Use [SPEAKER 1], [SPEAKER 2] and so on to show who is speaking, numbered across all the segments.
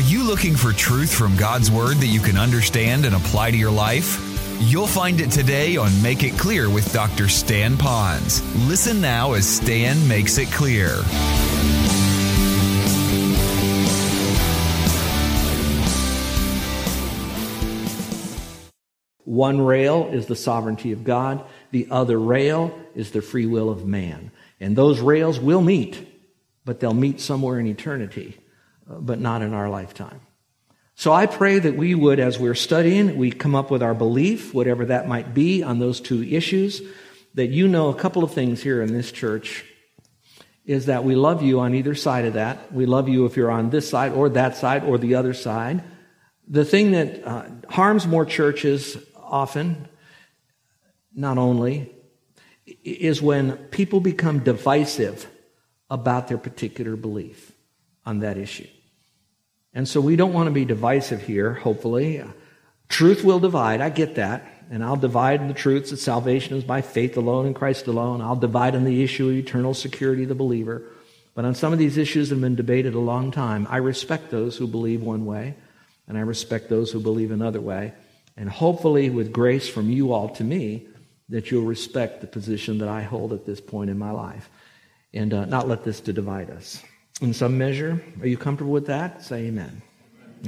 [SPEAKER 1] Are you looking for truth from God's Word that you can understand and apply to your life? You'll find it today on Make It Clear with Dr. Stan Ponz. Listen now as Stan makes it clear.
[SPEAKER 2] One rail is the sovereignty of God, the other rail is the free will of man. And those rails will meet, but they'll meet somewhere in eternity, but not in our lifetime. So I pray that we would, as we're studying, we come up with our belief, whatever that might be, on those two issues. That you know a couple of things here in this church is that we love you on either side of that. We love you if you're on this side or that side or the other side. The thing that uh, harms more churches often, not only, is when people become divisive about their particular belief on that issue. And so we don't want to be divisive here, hopefully. Truth will divide. I get that. And I'll divide in the truths that salvation is by faith alone in Christ alone. I'll divide on the issue of eternal security of the believer. But on some of these issues that have been debated a long time, I respect those who believe one way, and I respect those who believe another way. And hopefully, with grace from you all to me, that you'll respect the position that I hold at this point in my life and uh, not let this to divide us in some measure. Are you comfortable with that? Say amen.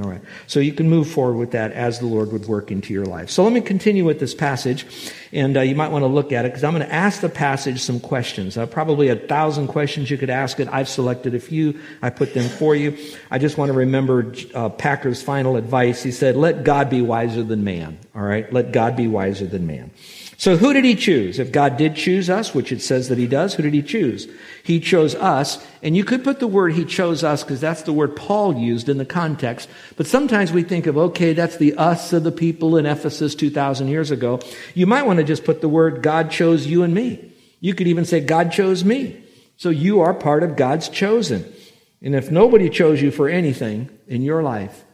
[SPEAKER 2] All right. So you can move forward with that as the Lord would work into your life. So let me continue with this passage, and uh, you might want to look at it because I'm going to ask the passage some questions. Uh, probably a thousand questions you could ask it. I've selected a few. I put them for you. I just want to remember uh, Packer's final advice. He said, "Let God be wiser than man." All right. Let God be wiser than man. So who did he choose? If God did choose us, which it says that he does, who did he choose? He chose us. And you could put the word he chose us because that's the word Paul used in the context. But sometimes we think of, okay, that's the us of the people in Ephesus 2,000 years ago. You might want to just put the word God chose you and me. You could even say God chose me. So you are part of God's chosen. And if nobody chose you for anything in your life,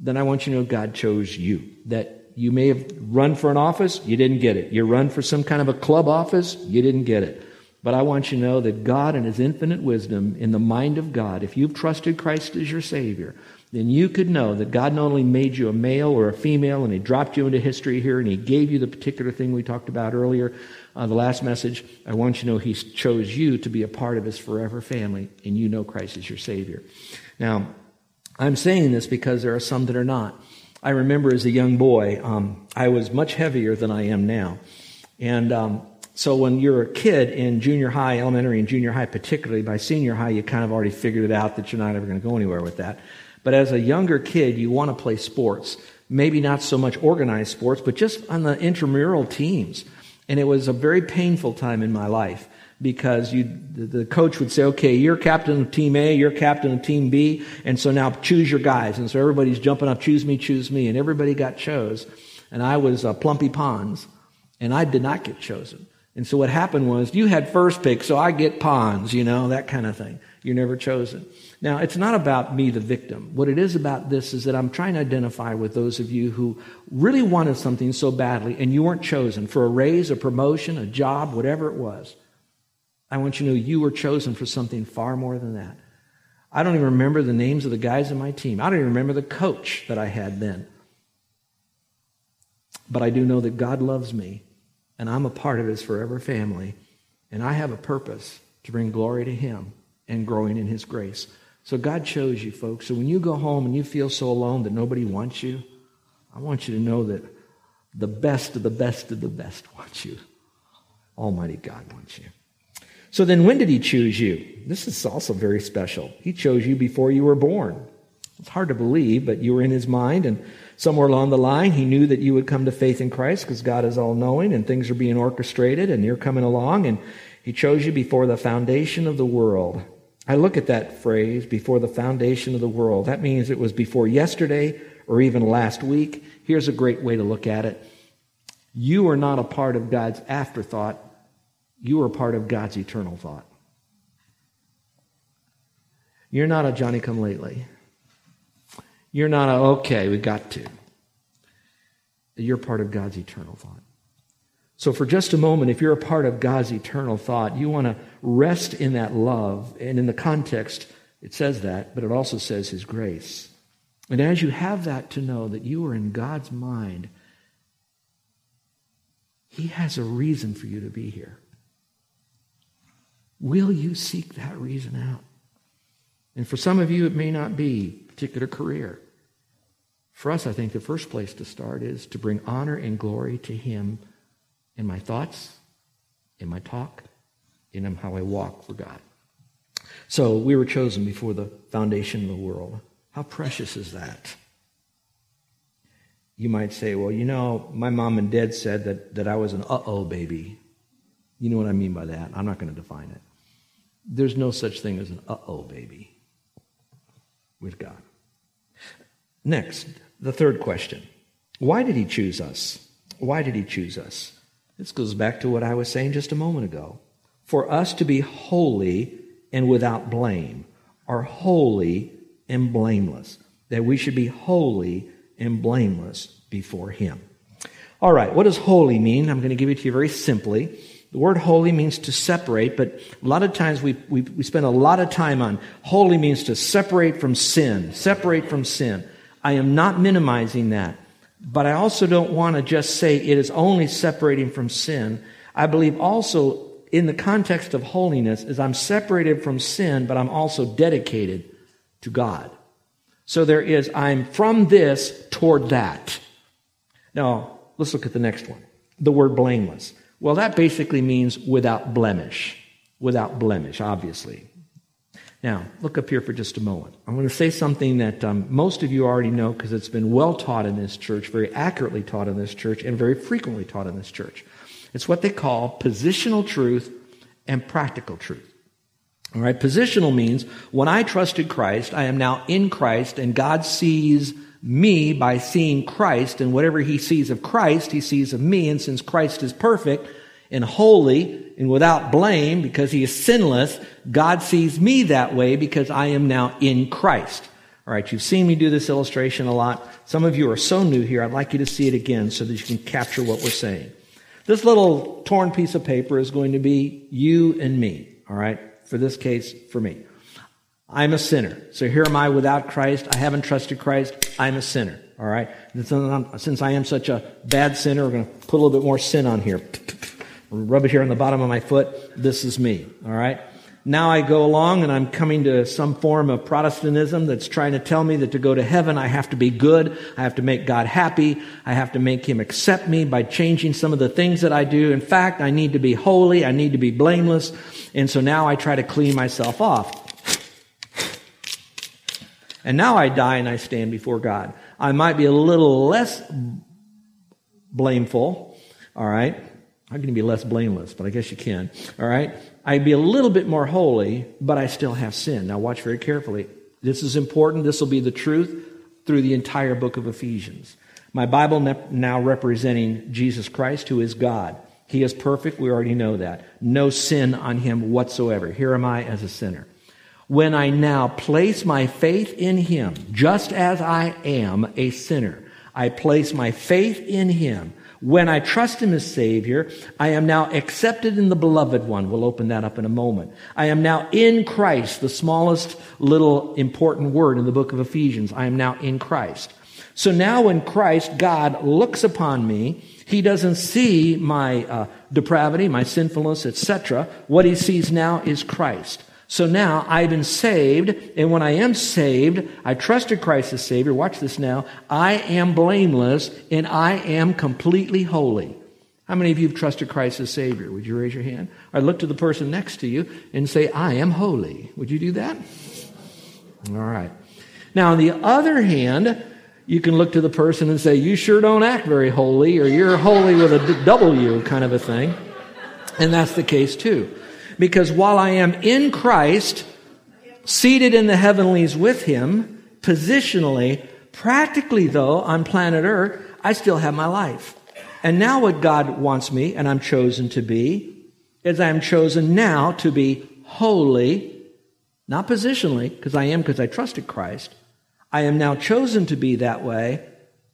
[SPEAKER 2] then I want you to know God chose you. That you may have run for an office, you didn't get it. You run for some kind of a club office, you didn't get it. But I want you to know that God, in His infinite wisdom, in the mind of God, if you've trusted Christ as your Savior, then you could know that God not only made you a male or a female and He dropped you into history here and He gave you the particular thing we talked about earlier the last message. I want you to know He chose you to be a part of His forever family and you know Christ is your Savior. Now, I'm saying this because there are some that are not. I remember as a young boy, um, I was much heavier than I am now. And um, so when you're a kid in junior high, elementary and junior high, particularly by senior high, you kind of already figured it out that you're not ever going to go anywhere with that. But as a younger kid, you want to play sports. Maybe not so much organized sports, but just on the intramural teams. And it was a very painful time in my life because you, the coach would say, okay, you're captain of team A, you're captain of team B, and so now choose your guys. And so everybody's jumping up, choose me, choose me, and everybody got chose. And I was uh, Plumpy Ponz, and I did not get chosen. And so what happened was, you had first pick, so I get Ponz, you know, that kind of thing. You're never chosen. Now, it's not about me, the victim. What it is about this is that I'm trying to identify with those of you who really wanted something so badly and you weren't chosen for a raise, a promotion, a job, whatever it was. I want you to know you were chosen for something far more than that. I don't even remember the names of the guys in my team. I don't even remember the coach that I had then. But I do know that God loves me, and I'm a part of His forever family, and I have a purpose to bring glory to Him and growing in His grace. So God chose you, folks. So when you go home and you feel so alone that nobody wants you, I want you to know that the best of the best of the best wants you. Almighty God wants you. So then, when did he choose you? This is also very special. He chose you before you were born. It's hard to believe, but you were in his mind, and somewhere along the line, he knew that you would come to faith in Christ because God is all knowing and things are being orchestrated, and you're coming along, and he chose you before the foundation of the world. I look at that phrase, before the foundation of the world. That means it was before yesterday or even last week. Here's a great way to look at it. You are not a part of God's afterthought. You are part of God's eternal thought. You're not a Johnny come lately. You're not a, okay, we got to. You're part of God's eternal thought. So, for just a moment, if you're a part of God's eternal thought, you want to rest in that love. And in the context, it says that, but it also says His grace. And as you have that to know that you are in God's mind, He has a reason for you to be here. Will you seek that reason out? And for some of you, it may not be a particular career. For us, I think the first place to start is to bring honor and glory to Him in my thoughts, in my talk, in how I walk for God. So we were chosen before the foundation of the world. How precious is that? You might say, well, you know, my mom and dad said that, that I was an uh oh baby. You know what I mean by that? I'm not going to define it. There's no such thing as an uh oh baby with God. Next, the third question Why did he choose us? Why did he choose us? This goes back to what I was saying just a moment ago. For us to be holy and without blame, are holy and blameless. That we should be holy and blameless before him. All right, what does holy mean? I'm going to give it to you very simply. The word holy means to separate, but a lot of times we, we, we spend a lot of time on holy means to separate from sin, separate from sin. I am not minimizing that, but I also don't want to just say it is only separating from sin. I believe also in the context of holiness is I'm separated from sin, but I'm also dedicated to God. So there is, I'm from this toward that. Now, let's look at the next one. The word blameless. Well, that basically means without blemish. Without blemish, obviously. Now, look up here for just a moment. I'm going to say something that um, most of you already know because it's been well taught in this church, very accurately taught in this church, and very frequently taught in this church. It's what they call positional truth and practical truth. All right, positional means when I trusted Christ, I am now in Christ, and God sees me by seeing Christ, and whatever he sees of Christ, he sees of me. And since Christ is perfect and holy and without blame because he is sinless, God sees me that way because I am now in Christ. All right, you've seen me do this illustration a lot. Some of you are so new here, I'd like you to see it again so that you can capture what we're saying. This little torn piece of paper is going to be you and me, all right? For this case, for me. I'm a sinner. So here am I without Christ. I haven't trusted Christ. I'm a sinner. All right. Since I am such a bad sinner, we're going to put a little bit more sin on here. Rub it here on the bottom of my foot. This is me. All right. Now I go along and I'm coming to some form of Protestantism that's trying to tell me that to go to heaven, I have to be good. I have to make God happy. I have to make Him accept me by changing some of the things that I do. In fact, I need to be holy. I need to be blameless. And so now I try to clean myself off. And now I die and I stand before God. I might be a little less blameful, all right? I'm going to be less blameless, but I guess you can, all right? I'd be a little bit more holy, but I still have sin. Now watch very carefully. This is important. This will be the truth through the entire book of Ephesians. My Bible now representing Jesus Christ, who is God. He is perfect. We already know that. No sin on him whatsoever. Here am I as a sinner when I now place my faith in Him, just as I am a sinner. I place my faith in Him. When I trust Him as Savior, I am now accepted in the Beloved One. We'll open that up in a moment. I am now in Christ, the smallest little important word in the book of Ephesians. I am now in Christ. So now when Christ, God, looks upon me, He doesn't see my uh, depravity, my sinfulness, etc. What He sees now is Christ. So now I've been saved, and when I am saved, I trusted Christ as Savior. Watch this now. I am blameless, and I am completely holy. How many of you have trusted Christ as Savior? Would you raise your hand? Or look to the person next to you and say, I am holy. Would you do that? All right. Now, on the other hand, you can look to the person and say, You sure don't act very holy, or you're holy with a W kind of a thing. And that's the case too. Because while I am in Christ, seated in the heavenlies with him, positionally, practically though, on planet earth, I still have my life. And now what God wants me, and I'm chosen to be, is I am chosen now to be holy, not positionally, because I am because I trusted Christ. I am now chosen to be that way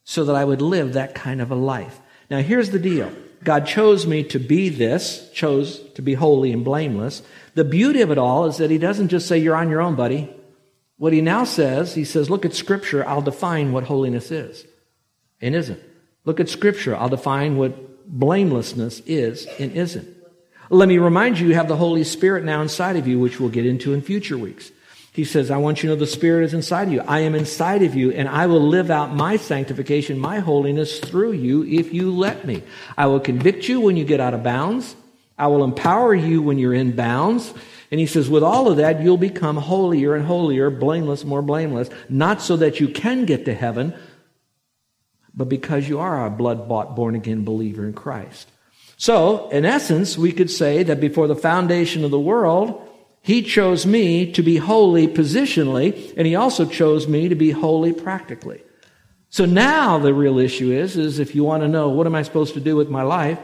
[SPEAKER 2] so that I would live that kind of a life. Now here's the deal. God chose me to be this, chose to be holy and blameless. The beauty of it all is that He doesn't just say, You're on your own, buddy. What he now says, he says, look at Scripture, I'll define what holiness is and isn't. Look at Scripture, I'll define what blamelessness is and isn't. Let me remind you, you have the Holy Spirit now inside of you, which we'll get into in future weeks. He says, I want you to know the Spirit is inside of you. I am inside of you, and I will live out my sanctification, my holiness through you if you let me. I will convict you when you get out of bounds. I will empower you when you're in bounds. And he says, with all of that, you'll become holier and holier, blameless, more blameless, not so that you can get to heaven, but because you are a blood bought, born again believer in Christ. So, in essence, we could say that before the foundation of the world, he chose me to be holy positionally, and he also chose me to be holy practically. So now the real issue is, is if you want to know what am I supposed to do with my life,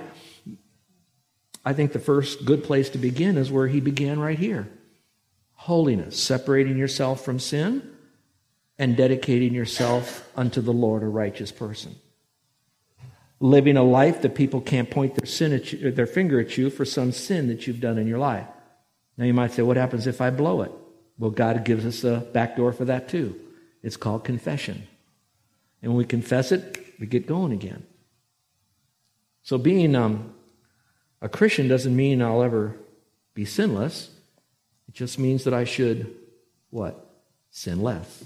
[SPEAKER 2] I think the first good place to begin is where he began right here. Holiness, separating yourself from sin and dedicating yourself unto the Lord, a righteous person. Living a life that people can't point their, sin at you, their finger at you for some sin that you've done in your life. Now you might say, what happens if I blow it? Well, God gives us a back door for that too. It's called confession. And when we confess it, we get going again. So being um, a Christian doesn't mean I'll ever be sinless. It just means that I should, what? Sin less.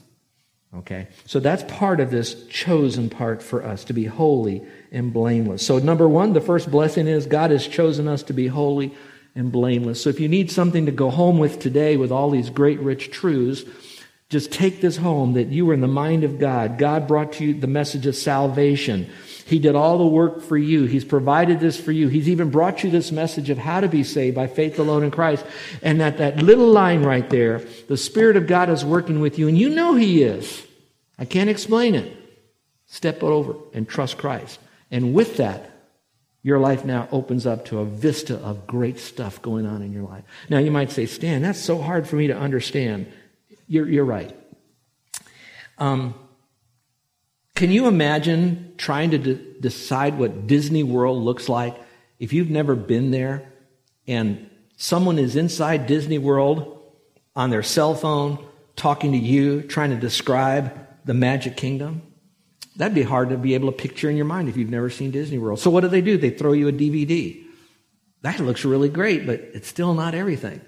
[SPEAKER 2] Okay? So that's part of this chosen part for us to be holy and blameless. So, number one, the first blessing is God has chosen us to be holy and blameless. So, if you need something to go home with today with all these great, rich truths, just take this home that you were in the mind of God. God brought to you the message of salvation. He did all the work for you. He's provided this for you. He's even brought you this message of how to be saved by faith alone in Christ. And that, that little line right there, the Spirit of God is working with you, and you know He is. I can't explain it. Step over and trust Christ. And with that, your life now opens up to a vista of great stuff going on in your life. Now, you might say, Stan, that's so hard for me to understand. You're, you're right. Um, can you imagine trying to de- decide what Disney World looks like if you've never been there and someone is inside Disney World on their cell phone talking to you, trying to describe the magic kingdom? That'd be hard to be able to picture in your mind if you've never seen Disney World. So what do they do? They throw you a DVD. That looks really great, but it's still not everything.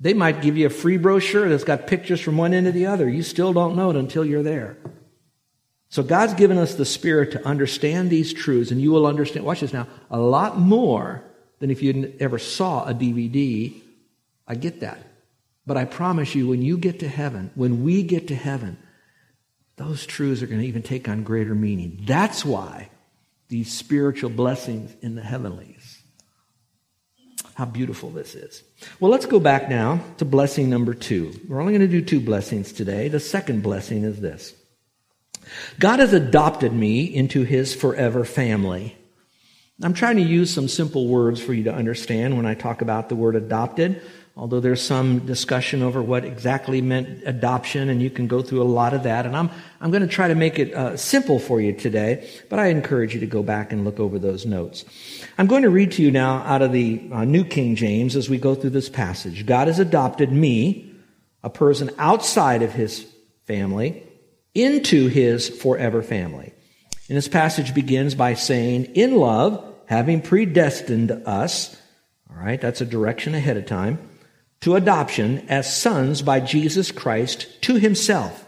[SPEAKER 2] They might give you a free brochure that's got pictures from one end to the other. You still don't know it until you're there. So God's given us the Spirit to understand these truths, and you will understand, watch this now, a lot more than if you ever saw a DVD. I get that. But I promise you, when you get to heaven, when we get to heaven, those truths are going to even take on greater meaning. That's why these spiritual blessings in the heavenlies. How beautiful this is. Well, let's go back now to blessing number two. We're only going to do two blessings today. The second blessing is this God has adopted me into his forever family. I'm trying to use some simple words for you to understand when I talk about the word adopted although there's some discussion over what exactly meant adoption, and you can go through a lot of that. And I'm, I'm going to try to make it uh, simple for you today, but I encourage you to go back and look over those notes. I'm going to read to you now out of the uh, New King James as we go through this passage. God has adopted me, a person outside of his family, into his forever family. And this passage begins by saying, in love, having predestined us, all right, that's a direction ahead of time to adoption as sons by Jesus Christ to himself,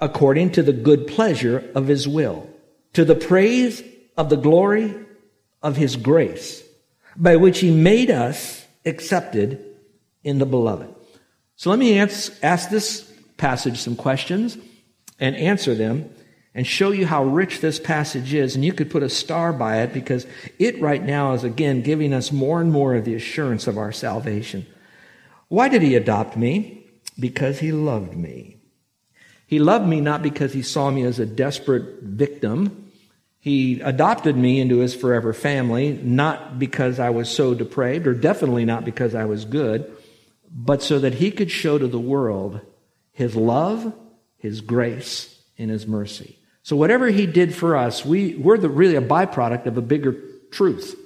[SPEAKER 2] according to the good pleasure of his will, to the praise of the glory of his grace, by which he made us accepted in the beloved. So let me ask, ask this passage some questions and answer them and show you how rich this passage is. And you could put a star by it because it right now is again giving us more and more of the assurance of our salvation. Why did he adopt me? Because he loved me. He loved me not because he saw me as a desperate victim. He adopted me into his forever family, not because I was so depraved, or definitely not because I was good, but so that he could show to the world his love, his grace, and his mercy. So whatever he did for us, we, we're the, really a byproduct of a bigger truth.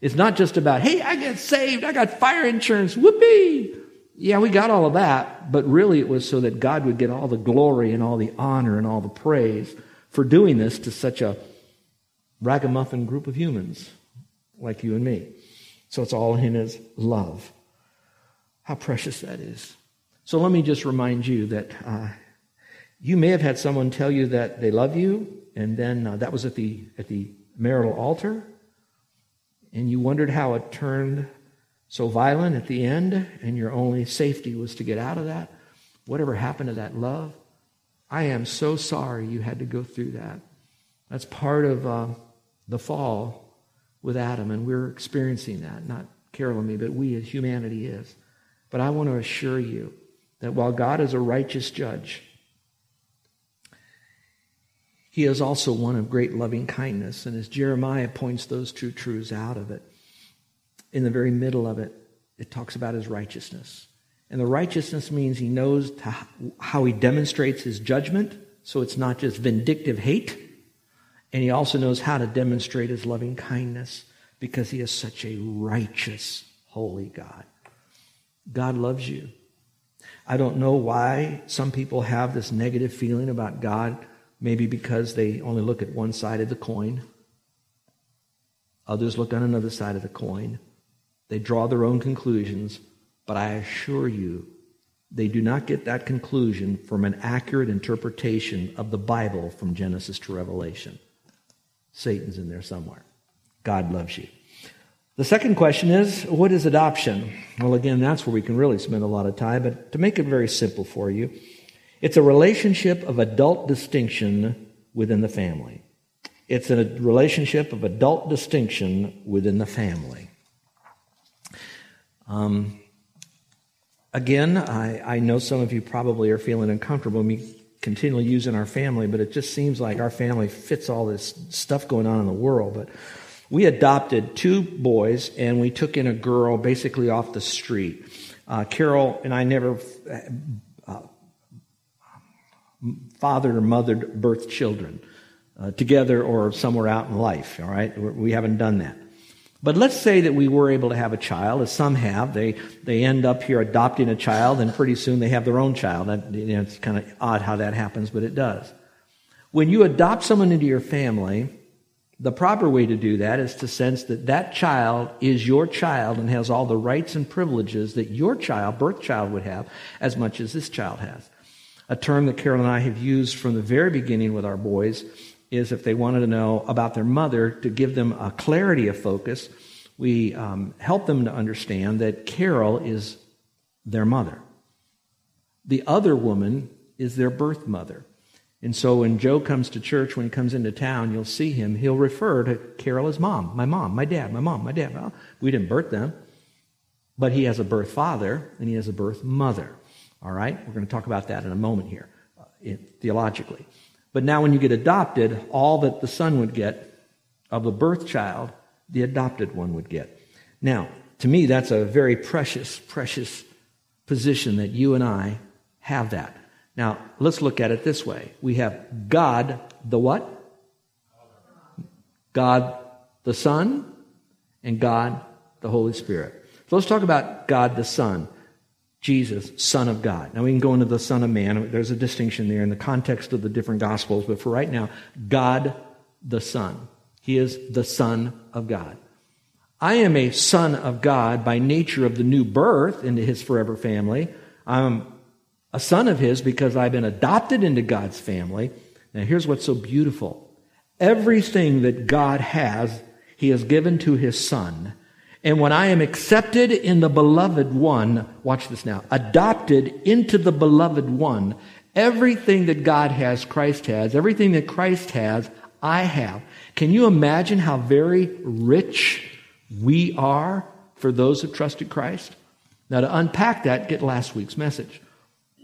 [SPEAKER 2] It's not just about, hey, I got saved, I got fire insurance, whoopee. Yeah, we got all of that, but really it was so that God would get all the glory and all the honor and all the praise for doing this to such a ragamuffin group of humans like you and me. So it's all in His love. How precious that is. So let me just remind you that uh, you may have had someone tell you that they love you, and then uh, that was at the at the marital altar, and you wondered how it turned so violent at the end, and your only safety was to get out of that. Whatever happened to that love? I am so sorry you had to go through that. That's part of uh, the fall with Adam, and we're experiencing that. Not Carol and me, but we as humanity is. But I want to assure you that while God is a righteous judge, he is also one of great loving kindness. And as Jeremiah points those two truths out of it, in the very middle of it, it talks about his righteousness. And the righteousness means he knows how he demonstrates his judgment, so it's not just vindictive hate. And he also knows how to demonstrate his loving kindness because he is such a righteous, holy God. God loves you. I don't know why some people have this negative feeling about God, maybe because they only look at one side of the coin. Others look on another side of the coin. They draw their own conclusions, but I assure you, they do not get that conclusion from an accurate interpretation of the Bible from Genesis to Revelation. Satan's in there somewhere. God loves you. The second question is what is adoption? Well, again, that's where we can really spend a lot of time, but to make it very simple for you, it's a relationship of adult distinction within the family. It's a relationship of adult distinction within the family. Um, again, I, I know some of you probably are feeling uncomfortable me continually using our family, but it just seems like our family fits all this stuff going on in the world. But we adopted two boys and we took in a girl basically off the street. Uh, Carol and I never uh, fathered or mothered birth children uh, together or somewhere out in life, all right? We haven't done that. But let's say that we were able to have a child, as some have. They, they end up here adopting a child, and pretty soon they have their own child. That, you know, it's kind of odd how that happens, but it does. When you adopt someone into your family, the proper way to do that is to sense that that child is your child and has all the rights and privileges that your child, birth child, would have as much as this child has. A term that Carol and I have used from the very beginning with our boys is if they wanted to know about their mother, to give them a clarity of focus, we um, help them to understand that Carol is their mother. The other woman is their birth mother. And so when Joe comes to church, when he comes into town, you'll see him. He'll refer to Carol as mom, my mom, my dad, my mom, my dad. Well, we didn't birth them, but he has a birth father and he has a birth mother. All right? We're going to talk about that in a moment here, uh, theologically. But now, when you get adopted, all that the son would get of the birth child, the adopted one would get. Now, to me, that's a very precious, precious position that you and I have that. Now, let's look at it this way. We have God, the what? God the Son, and God the Holy Spirit. So let's talk about God the Son, Jesus, Son of God. Now we can go into the Son of Man. There's a distinction there in the context of the different Gospels, but for right now, God the Son. He is the Son of God. I am a son of God by nature of the new birth into his forever family. I'm a son of his because I've been adopted into God's family. Now, here's what's so beautiful everything that God has, he has given to his son. And when I am accepted in the beloved one, watch this now, adopted into the beloved one, everything that God has, Christ has, everything that Christ has, I have. Can you imagine how very rich we are for those who trusted Christ? Now, to unpack that, get last week's message.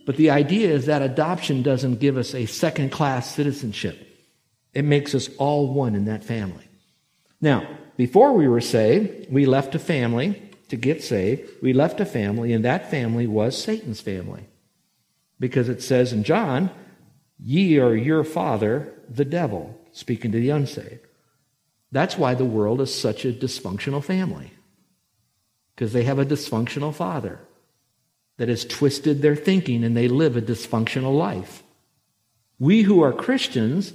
[SPEAKER 2] But the idea is that adoption doesn't give us a second class citizenship. It makes us all one in that family. Now, before we were saved, we left a family to get saved. We left a family, and that family was Satan's family. Because it says in John, Ye are your father, the devil, speaking to the unsaved. That's why the world is such a dysfunctional family. Because they have a dysfunctional father. that has twisted their thinking and they live a dysfunctional life. We who are Christians,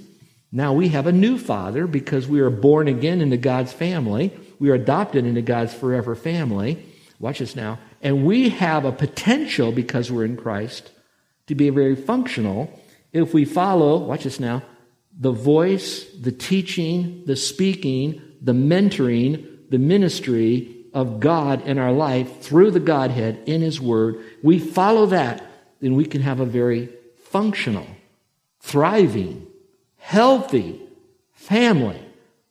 [SPEAKER 2] now we have a new father because we are born again into God's family. We are adopted into God's forever family. Watch this now. And we have a potential because we're in Christ to be very functional if we follow, watch this now, the voice, the teaching, the speaking, the mentoring, the ministry of God in our life through the Godhead in His Word. We follow that, then we can have a very functional, thriving, healthy family.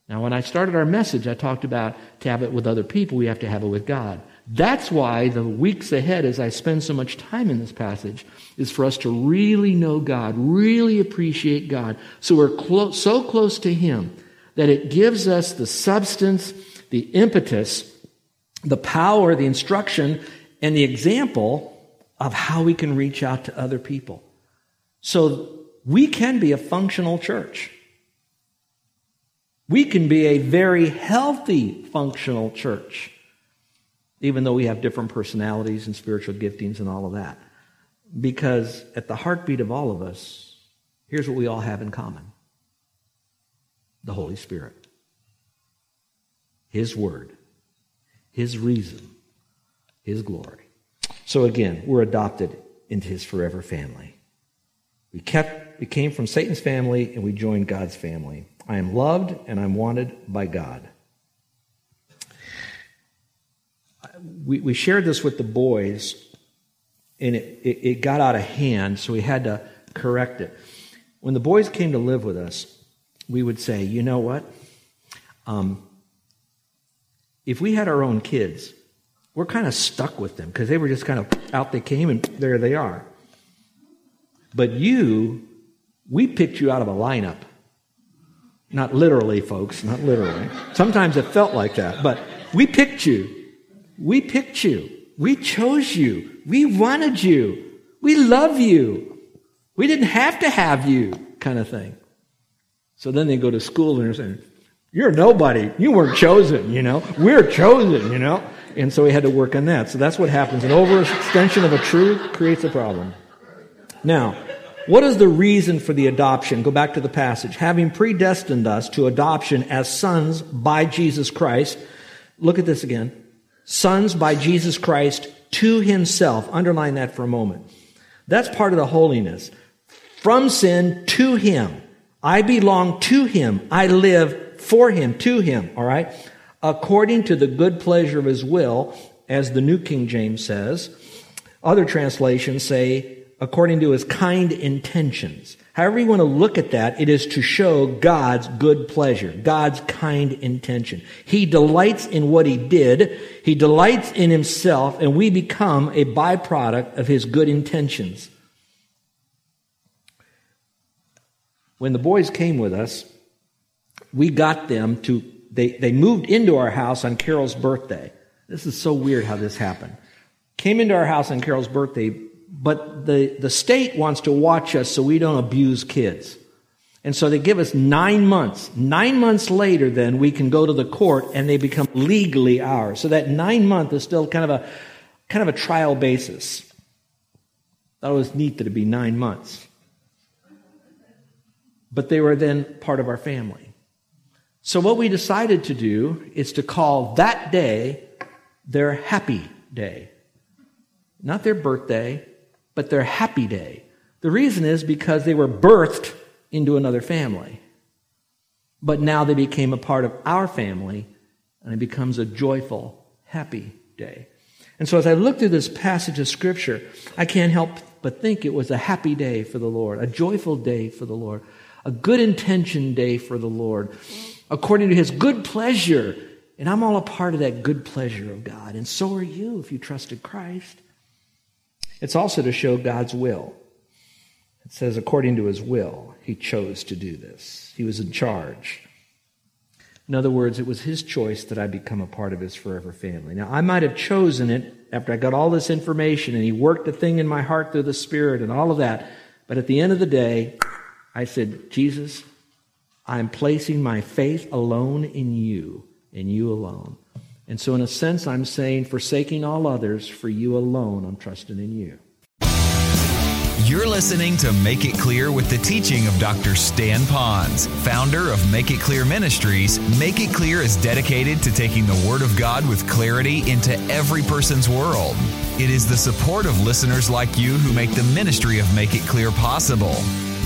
[SPEAKER 2] Now, when I started our message, I talked about to have it with other people, we have to have it with God. That's why the weeks ahead, as I spend so much time in this passage, is for us to really know God, really appreciate God. So we're clo- so close to Him that it gives us the substance, the impetus, the power, the instruction, and the example of how we can reach out to other people. So we can be a functional church. We can be a very healthy, functional church even though we have different personalities and spiritual giftings and all of that. Because at the heartbeat of all of us, here's what we all have in common the Holy Spirit, His Word, His reason, His glory. So again, we're adopted into His forever family. We kept, we came from Satan's family and we joined God's family. I am loved and I'm wanted by God. we, we shared this with the boys, and it, it, it got out of hand, so we had to correct it. When the boys came to live with us, we would say, you know what? Um, if we had our own kids, we're kind of stuck with them because they were just kind of out they came and there they are. But you, we picked you out of a lineup. Not literally, folks, not literally. Sometimes it felt like that, but we picked you. We picked you. We chose you. We wanted you. We love you. We didn't have to have you, kind of thing. So then they go to school and they're saying, You're nobody. You weren't chosen, you know. We're chosen, you know. And so we had to work on that. So that's what happens. An overextension of a truth creates a problem. Now, what is the reason for the adoption? Go back to the passage. Having predestined us to adoption as sons by Jesus Christ. Look at this again sons by Jesus Christ to himself. Underline that for a moment. That's part of the holiness. From sin to him. I belong to him. I live for him, to him. All right? According to the good pleasure of his will, as the New King James says. Other translations say, according to his kind intentions. However you want to look at that, it is to show God's good pleasure, God's kind intention. He delights in what he did. He delights in himself and we become a byproduct of his good intentions. When the boys came with us, we got them to, they, they moved into our house on Carol's birthday. This is so weird how this happened. Came into our house on Carol's birthday, but the, the state wants to watch us so we don't abuse kids. And so they give us nine months. Nine months later, then we can go to the court and they become legally ours. So that nine month is still kind of a kind of a trial basis. That was neat that it'd be nine months. But they were then part of our family. So what we decided to do is to call that day their happy day. Not their birthday, but their happy day. The reason is because they were birthed into another family. But now they became a part of our family, and it becomes a joyful, happy day. And so as I look through this passage of Scripture, I can't help but think it was a happy day for the Lord, a joyful day for the Lord, a good intention day for the Lord, according to His good pleasure. And I'm all a part of that good pleasure of God. And so are you if you trusted Christ. It's also to show God's will. It says, according to his will, he chose to do this. He was in charge. In other words, it was his choice that I become a part of his forever family. Now, I might have chosen it after I got all this information and he worked the thing in my heart through the Spirit and all of that. But at the end of the day, I said, Jesus, I'm placing my faith alone in you and you alone. And so, in a sense, I'm saying, forsaking all others, for you alone, I'm trusting in you.
[SPEAKER 1] You're listening to Make It Clear with the teaching of Dr. Stan Ponz, founder of Make It Clear Ministries. Make It Clear is dedicated to taking the Word of God with clarity into every person's world. It is the support of listeners like you who make the ministry of Make It Clear possible.